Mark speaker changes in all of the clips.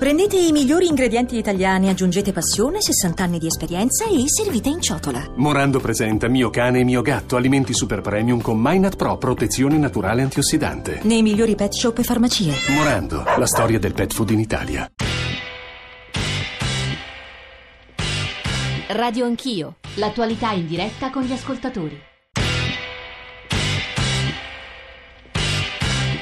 Speaker 1: Prendete i migliori ingredienti italiani, aggiungete passione, 60 anni di esperienza e servite in ciotola.
Speaker 2: Morando presenta Mio cane e mio gatto, alimenti super premium con Minat Pro, protezione naturale antiossidante.
Speaker 1: Nei migliori pet shop e farmacie.
Speaker 2: Morando, la storia del pet food in Italia.
Speaker 3: Radio Anch'io, l'attualità in diretta con gli ascoltatori.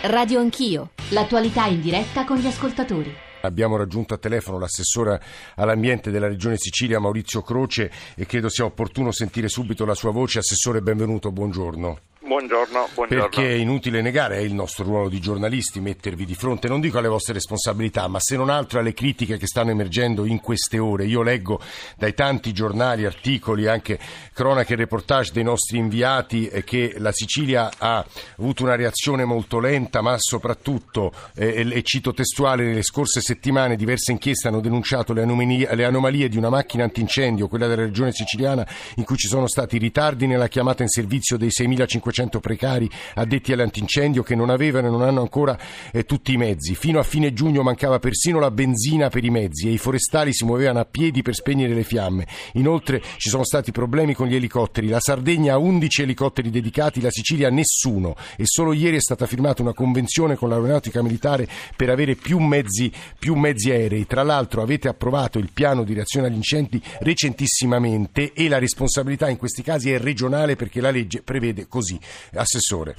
Speaker 3: Radio Anch'io, l'attualità in diretta con gli ascoltatori.
Speaker 4: Abbiamo raggiunto a telefono l'assessore all'ambiente della Regione Sicilia Maurizio Croce e credo sia opportuno sentire subito la sua voce. Assessore, benvenuto, buongiorno.
Speaker 5: Buongiorno, buongiorno.
Speaker 4: Perché è inutile negare, è il nostro ruolo di giornalisti, mettervi di fronte, non dico alle vostre responsabilità, ma se non altro alle critiche che stanno emergendo in queste ore. Io leggo dai tanti giornali, articoli, anche cronache e reportage dei nostri inviati eh, che la Sicilia ha avuto una reazione molto lenta, ma soprattutto, eh, e cito testuale, nelle scorse settimane diverse inchieste hanno denunciato le anomalie, le anomalie di una macchina antincendio, quella della regione siciliana, in cui ci sono stati ritardi nella chiamata in servizio dei 6.500 400 precari addetti all'antincendio che non avevano e non hanno ancora eh, tutti i mezzi. Fino a fine giugno mancava persino la benzina per i mezzi e i forestali si muovevano a piedi per spegnere le fiamme. Inoltre ci sono stati problemi con gli elicotteri. La Sardegna ha 11 elicotteri dedicati, la Sicilia nessuno e solo ieri è stata firmata una convenzione con l'aeronautica militare per avere più mezzi, più mezzi aerei. Tra l'altro avete approvato il piano di reazione agli incendi recentissimamente e la responsabilità in questi casi è regionale perché la legge prevede così. Assessore.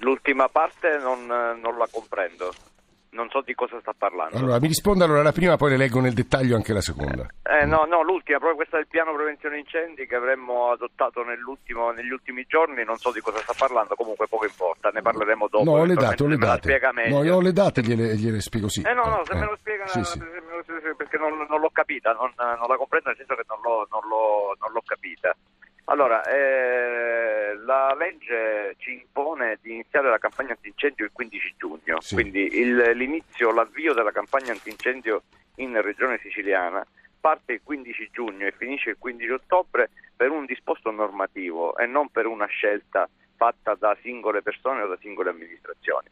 Speaker 5: L'ultima parte non, non la comprendo non so di cosa sta parlando.
Speaker 4: Allora, mi risponda allora la prima, poi le leggo nel dettaglio anche la seconda.
Speaker 5: Eh, no, no, l'ultima, proprio questa del piano prevenzione incendi che avremmo adottato negli ultimi giorni, non so di cosa sta parlando, comunque poco importa, ne parleremo dopo.
Speaker 4: No, le date, le date. No, io ho le date gliele, gliele spiego sì.
Speaker 5: Eh no, no, se eh. me lo spiega, sì, sì. perché non, non, l'ho capita, non, non, la comprendo nel senso che non l'ho, non l'ho capita. Allora, eh, la legge ci impone di iniziare la campagna antincendio il 15 giugno, sì. quindi il, l'inizio, l'avvio della campagna antincendio in regione siciliana parte il 15 giugno e finisce il 15 ottobre per un disposto normativo e non per una scelta fatta da singole persone o da singole amministrazioni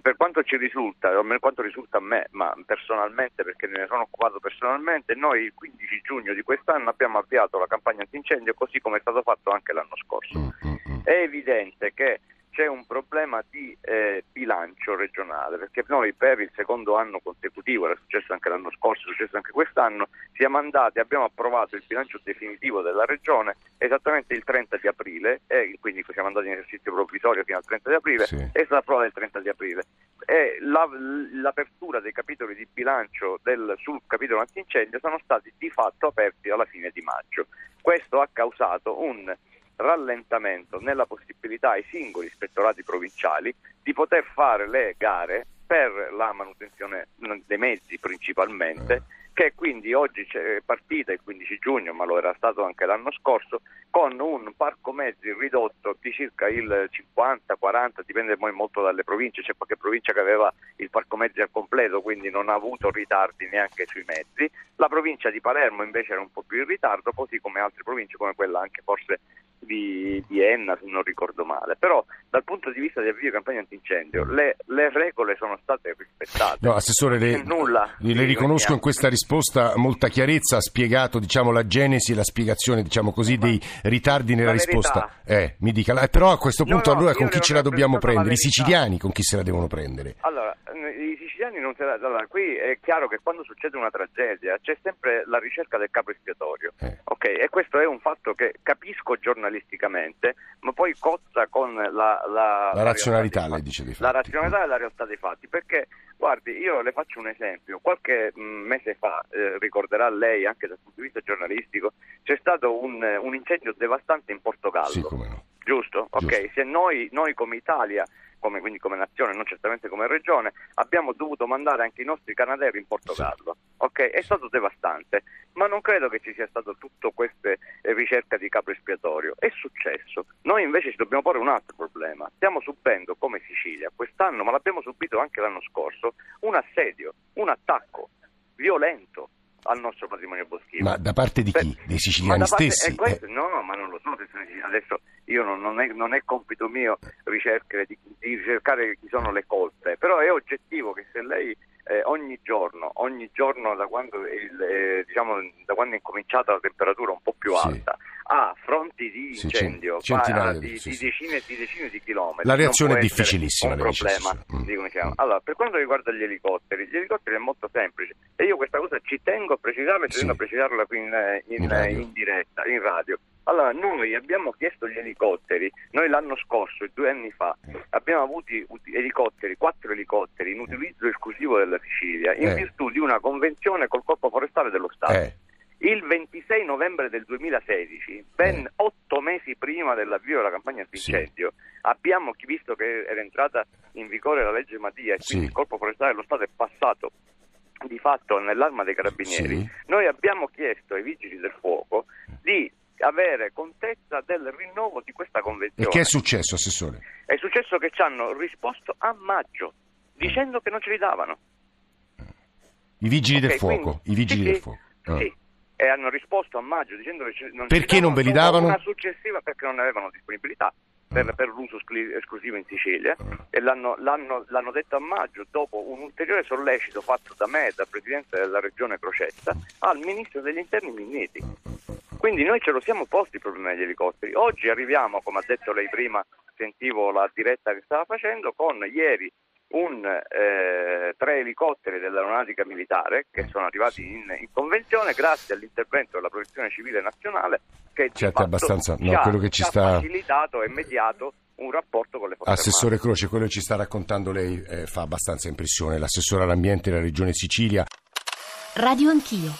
Speaker 5: per quanto ci risulta, o per quanto risulta a me, ma personalmente perché ne sono occupato personalmente, noi il 15 giugno di quest'anno abbiamo avviato la campagna antincendio così come è stato fatto anche l'anno scorso. Mm, mm, mm. È evidente che c'è un problema di eh, bilancio regionale, perché noi per il secondo anno consecutivo, era successo anche l'anno scorso, è successo anche quest'anno, siamo andati, abbiamo approvato il bilancio definitivo della regione esattamente il 30 di aprile, e quindi siamo andati in esercizio provvisorio fino al 30 di aprile, sì. è stata approvata il 30 di aprile. E la, l'apertura dei capitoli di bilancio del, sul capitolo antincendio sono stati di fatto aperti alla fine di maggio. Questo ha causato un rallentamento nella possibilità ai singoli ispettorati provinciali di poter fare le gare per la manutenzione dei mezzi principalmente che quindi oggi è partita il 15 giugno, ma lo era stato anche l'anno scorso, con un parco mezzi ridotto di circa il 50-40, dipende poi molto dalle province, c'è qualche provincia che aveva il parco mezzi al completo, quindi non ha avuto ritardi neanche sui mezzi, la provincia di Palermo invece era un po' più in ritardo, così come altre province come quella anche forse di, di, Enna, se non ricordo male. Però dal punto di vista di avvio campagna antincendio le, le regole sono state rispettate.
Speaker 4: No, Assessore, le, nulla le riconosco in questa risposta molta chiarezza, ha spiegato diciamo, la genesi e la spiegazione diciamo così, dei ritardi nella risposta. Eh, mi dica, però a questo punto no, no, allora con chi ce la dobbiamo prendere? I siciliani con chi se la devono prendere?
Speaker 5: Allora, i siciliani non se la... Allora, qui è chiaro che quando succede una tragedia c'è sempre la ricerca del capo espiatorio. Eh. Ok, e questo è un fatto che capisco giornalisticamente, ma poi cozza con la,
Speaker 4: la, la razionalità, lei dice
Speaker 5: di fatti. La razionalità e la realtà dei fatti, perché guardi, io le faccio un esempio. Qualche mm, mese fa, eh, ricorderà lei anche dal punto di vista giornalistico, c'è stato un, un incendio devastante in Portogallo.
Speaker 4: Sì, come no.
Speaker 5: Giusto? Ok, Giusto. se noi, noi come Italia come, quindi come nazione, non certamente come regione, abbiamo dovuto mandare anche i nostri canaderi in Portogallo. Okay? È stato devastante, ma non credo che ci sia stato tutto queste eh, ricerca di capo espiatorio. È successo. Noi invece ci dobbiamo porre un altro problema. Stiamo subendo come Sicilia quest'anno, ma l'abbiamo subito anche l'anno scorso, un assedio, un attacco violento al nostro patrimonio boschivo.
Speaker 4: Ma da parte di chi? Dei siciliani parte, stessi?
Speaker 5: Questo, eh. No, no, ma non lo so. Adesso io non, non, è, non è, compito mio ricercare, di, di, ricercare chi sono le colpe, però è oggettivo che se lei eh, ogni giorno, ogni giorno da quando, il, eh, diciamo, da quando, è incominciata la temperatura un po' più
Speaker 4: Sì.
Speaker 5: alta, a fronti di
Speaker 4: Sì,
Speaker 5: incendio
Speaker 4: cent- centinaia
Speaker 5: ma,
Speaker 4: di- sì,
Speaker 5: di
Speaker 4: sì.
Speaker 5: decine e di decine di chilometri.
Speaker 4: La reazione è difficilissima,
Speaker 5: Un problema,
Speaker 4: sì, sì.
Speaker 5: chiama.
Speaker 4: Mm.
Speaker 5: Allora, per quanto riguarda gli elicotteri, gli elicotteri è molto semplice e io questa cosa ci tengo a precisarla e ci
Speaker 4: Sì.
Speaker 5: tengo a precisarla qui in, eh, in-
Speaker 4: In radio.
Speaker 5: in diretta, in radio. Allora, noi abbiamo chiesto gli elicotteri, noi l'anno scorso, due anni fa, abbiamo avuto elicotteri, quattro elicotteri in utilizzo esclusivo della Sicilia, in
Speaker 4: Eh.
Speaker 5: virtù di una convenzione col Corpo Forestale dello Stato.
Speaker 4: Eh,
Speaker 5: Il 26 novembre del 2016, ben
Speaker 4: Eh.
Speaker 5: otto mesi prima dell'avvio della campagna antincendio, abbiamo visto che era entrata in vigore la legge Mattia e
Speaker 4: Sì.
Speaker 5: quindi il Corpo Forestale dello Stato è passato di fatto nell'arma dei carabinieri,
Speaker 4: Sì.
Speaker 5: noi abbiamo chiesto ai vigili del fuoco avere contezza del rinnovo di questa
Speaker 4: e
Speaker 5: convenzione.
Speaker 4: che è successo, Assessore?
Speaker 5: È successo che ci hanno risposto a maggio dicendo che non ce li davano.
Speaker 4: I vigili del
Speaker 5: Ok,
Speaker 4: fuoco,
Speaker 5: quindi-
Speaker 4: i vigili
Speaker 5: sì,
Speaker 4: del fuoco. Ah.
Speaker 5: sì. E hanno risposto a maggio dicendo che non
Speaker 4: Perché non ve li davano?
Speaker 5: Una successiva perché non avevano disponibilità per, per l'uso esclusivo in Sicilia e l'hanno, l'hanno- l'hanno detto a maggio dopo un ulteriore sollecito fatto da me e dal Presidente della Regione Crocetta al Ministro degli Interni Minniti. Quindi noi ce lo siamo posti il problema degli elicotteri. Oggi arriviamo, come ha detto lei prima, sentivo la diretta che stava facendo, con ieri un, eh, tre elicotteri dell'aeronautica militare che sono arrivati in, in convenzione grazie all'intervento della protezione civile nazionale che
Speaker 4: Certo, abbastanza- no,
Speaker 5: ci ha,
Speaker 4: quello che ci
Speaker 5: ha
Speaker 4: sta-
Speaker 5: facilitato e mediato un rapporto con le forze
Speaker 4: Assessore
Speaker 5: armate.
Speaker 4: Croce, quello che ci sta raccontando lei eh, fa abbastanza impressione. L'assessore all'ambiente della Regione Sicilia
Speaker 3: Radio Anch'io.